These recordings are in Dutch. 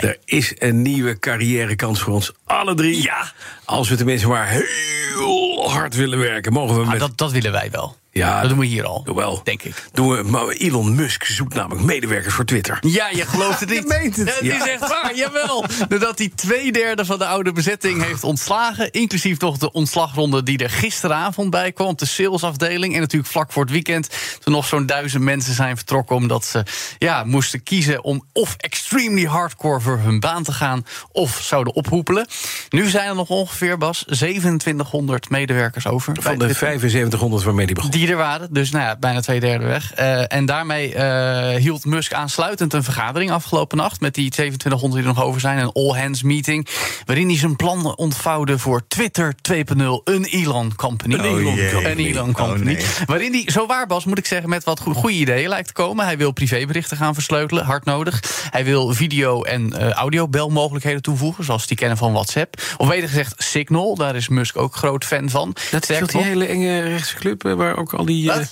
er is een nieuwe carrièrekans voor ons alle drie. Ja. Als we tenminste maar heel hard willen werken, mogen we Maar met... dat, dat willen wij wel. Ja, dat doen we hier al. Jawel. Denk ik. Doen we, maar Elon Musk zoekt namelijk medewerkers voor Twitter. Ja, je gelooft het niet. meent het. Ja, het Ja. is echt waar, jawel. Doordat hij twee derde van de oude bezetting heeft ontslagen... inclusief toch de ontslagronde die er gisteravond bij kwam... op de salesafdeling. En natuurlijk vlak voor het weekend... toen nog zo'n duizend mensen zijn vertrokken... omdat ze ja, moesten kiezen om of extremely hardcore voor hun baan te gaan... of zouden ophoepelen. Nu zijn er nog ongeveer, Bas, 2700 medewerkers over. Van de 7500 waarmee die begon. die er waren. Dus nou ja, bijna twee derde weg. Eh, en daarmee eh, hield Musk aansluitend een vergadering afgelopen nacht... met die 2700 die er nog over zijn, een all-hands meeting... waarin hij zijn plan ontvouwde voor Twitter 2.0, een Elon Company. Een Elon Een Company. Elon Company. Oh, nee. Waarin hij, zo waar Bas, moet ik zeggen, met wat goede ideeën lijkt te komen. Hij wil privéberichten gaan versleutelen, hard nodig. Hij wil video- en eh audiobelmogelijkheden toevoegen... zoals die kennen van WhatsApp. Of beter gezegd Signal, daar is Musk ook groot fan van. Dat is die hele enge rechtse club... eh, waar ook al eh?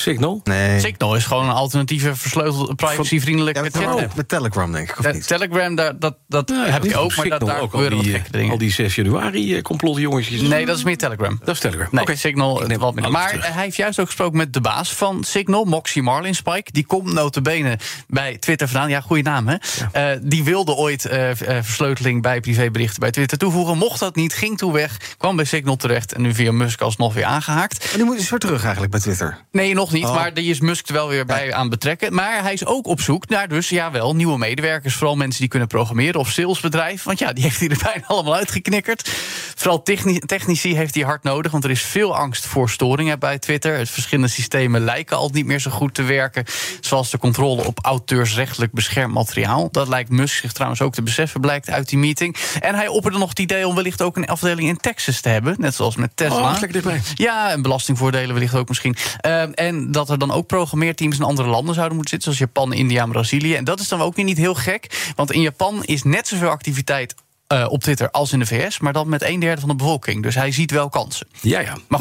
Signal? Nee. Signal is gewoon een alternatieve, versleutelde, privacyvriendelijke Ja, chat. met, Telegram, denk ik, of Ja, niet? Telegram, daar, dat, dat Ja, heb je ook, maar dat, daar ook al gebeuren wat die, gekke dingen. al die 6 januari eh, complotjongetjes. Nee, dat is meer Telegram. Dat is Telegram. Nee, Oké. Signal Ik wat minder. Maar terug. hij heeft juist ook gesproken met de baas van Signal, Moxie Marlin Spike. Die komt notabene bij Twitter vandaan. Ja, goede naam, hè? Eh, die wilde ooit eh, versleuteling bij privéberichten bij Twitter toevoegen. Mocht dat niet, ging toen weg, kwam bij Signal terecht... en nu via Musk alsnog weer aangehaakt. Maar die moet is weer terug eigenlijk bij Twitter. Nee, nog niet. Oh. Maar die is Musk er wel weer bij aan betrekken. Maar hij is ook op zoek naar dus, ja wel, nieuwe medewerkers. Vooral mensen die kunnen programmeren of salesbedrijf. Want ja, die heeft hij er bijna allemaal uitgeknikkerd. Vooral techni- technici heeft hij hard nodig. Want er is veel angst voor storingen bij Twitter. Het verschillende systemen lijken al niet meer zo goed te werken. Zoals de controle op auteursrechtelijk beschermd materiaal. Dat lijkt Musk zich trouwens ook te beseffen, blijkt uit die meeting. En hij opperde nog het idee om wellicht ook een afdeling in Texas te hebben. Net zoals met Tesla. Oh, lekker dichtbij. Ja, en belastingvoordelen wellicht ook misschien. Ehm, en dat er dan ook programmeerteams in andere landen zouden moeten zitten, zoals Japan, India en Brazilië. En dat is dan ook weer niet heel gek, want in Japan is net zoveel activiteit. eh, op Twitter als in de VS, maar dan met een derde van de bevolking. Dus hij ziet wel kansen. Ja, ja. Maar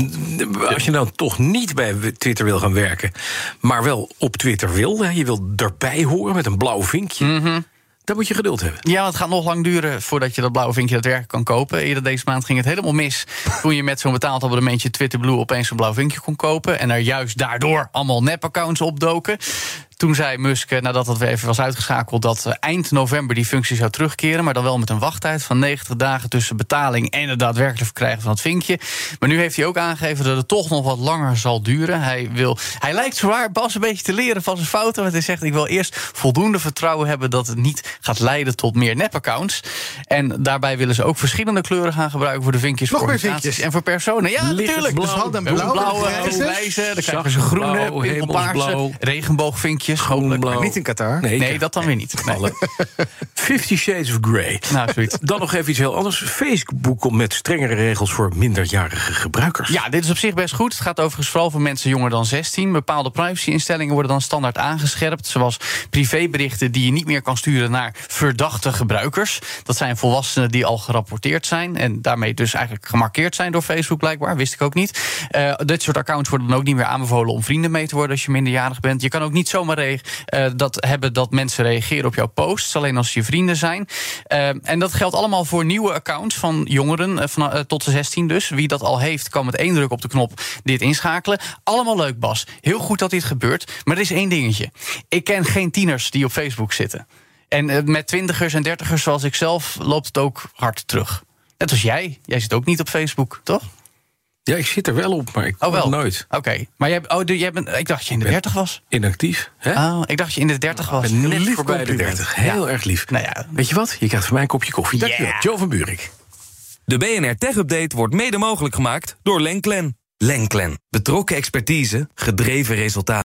Als je nou toch niet bij Twitter wil gaan werken, maar wel op Twitter wil, hè, je wil erbij horen met een blauw vinkje, Mhm. Dan moet je geduld hebben. Ja, want het gaat nog lang duren voordat je dat blauwe vinkje daadwerkelijk kan kopen. Eerder deze maand ging het helemaal mis. Toen je met zo'n betaald abonnementje Twitter Blue opeens een blauw vinkje kon kopen. En er juist daardoor allemaal nep-accounts opdoken. Toen zei Musk, eh, nadat dat weer even was uitgeschakeld, dat eh, eind november die functie zou terugkeren. Maar dan wel met een wachttijd van 90 dagen tussen betaling en het daadwerkelijk verkrijgen van het vinkje. Maar nu heeft hij ook aangegeven dat het toch nog wat langer zal duren. Hij, wil, hij lijkt zwaar Bas een beetje te leren van zijn fouten. Want hij zegt: Ik wil eerst voldoende vertrouwen hebben dat het niet gaat leiden tot meer nep-accounts. En daarbij willen ze ook verschillende kleuren gaan gebruiken voor de vinkjes Nog voor meer vinkjes? en voor personen. Ja, Licht natuurlijk. blauw. Dus hebben blauw, blauwe, grijze, grijze, dan krijgen ze groene, blauw, pimpelpaarse, hemelsblauw. Regenboogvinkjes. hopelijk. Groenblauw. Niet in Qatar. Nee, dat dan weer niet. Nee. alle. Fifty Shades of Grey. Nou, zoiets. Dan nog even iets heel anders. Facebook komt met strengere regels voor minderjarige gebruikers. Ja, dit is op zich best goed. Het gaat overigens vooral voor mensen jonger dan 16. Bepaalde privacyinstellingen worden dan standaard aangescherpt. Zoals privéberichten die je niet meer kan sturen naar verdachte gebruikers. Dat zijn volwassenen die al gerapporteerd zijn. En daarmee dus eigenlijk gemarkeerd zijn door Facebook blijkbaar. Wist ik ook niet. Eh, dit soort accounts worden dan ook niet meer aanbevolen om vrienden mee te worden als je minderjarig bent. Je kan ook niet zomaar eh, dat hebben dat mensen reageren op jouw posts. Alleen als je vrienden zijn. Eh, en dat geldt allemaal voor nieuwe accounts van jongeren eh, van, tot de 16 dus. Wie dat al heeft, kan met één druk op de knop dit inschakelen. Allemaal leuk, Bas. Heel goed dat dit gebeurt. Maar er is één dingetje. Ik ken geen tieners die op Facebook zitten. En met twintigers en dertigers zoals ik zelf loopt het ook hard terug. Net als jij. Jij zit ook niet op Facebook, toch? Ja, ik zit er wel op, maar ik Oh, wel. nooit Oké. Maar jij, oh, jij bent, ik dacht je in de Ben- 30 was. inactief. Hè? Oh, ik dacht je in de 30 was. Ik ben net Lief voorbij de compliment. 30. Heel Ja. erg lief. Nou ja. Weet je wat? Je krijgt van mij een kopje koffie. Dankjewel. Yeah. Joe van Buurik. De BNR Tech Update wordt mede mogelijk gemaakt door Lenklen. Lenklen. Betrokken expertise, gedreven resultaten.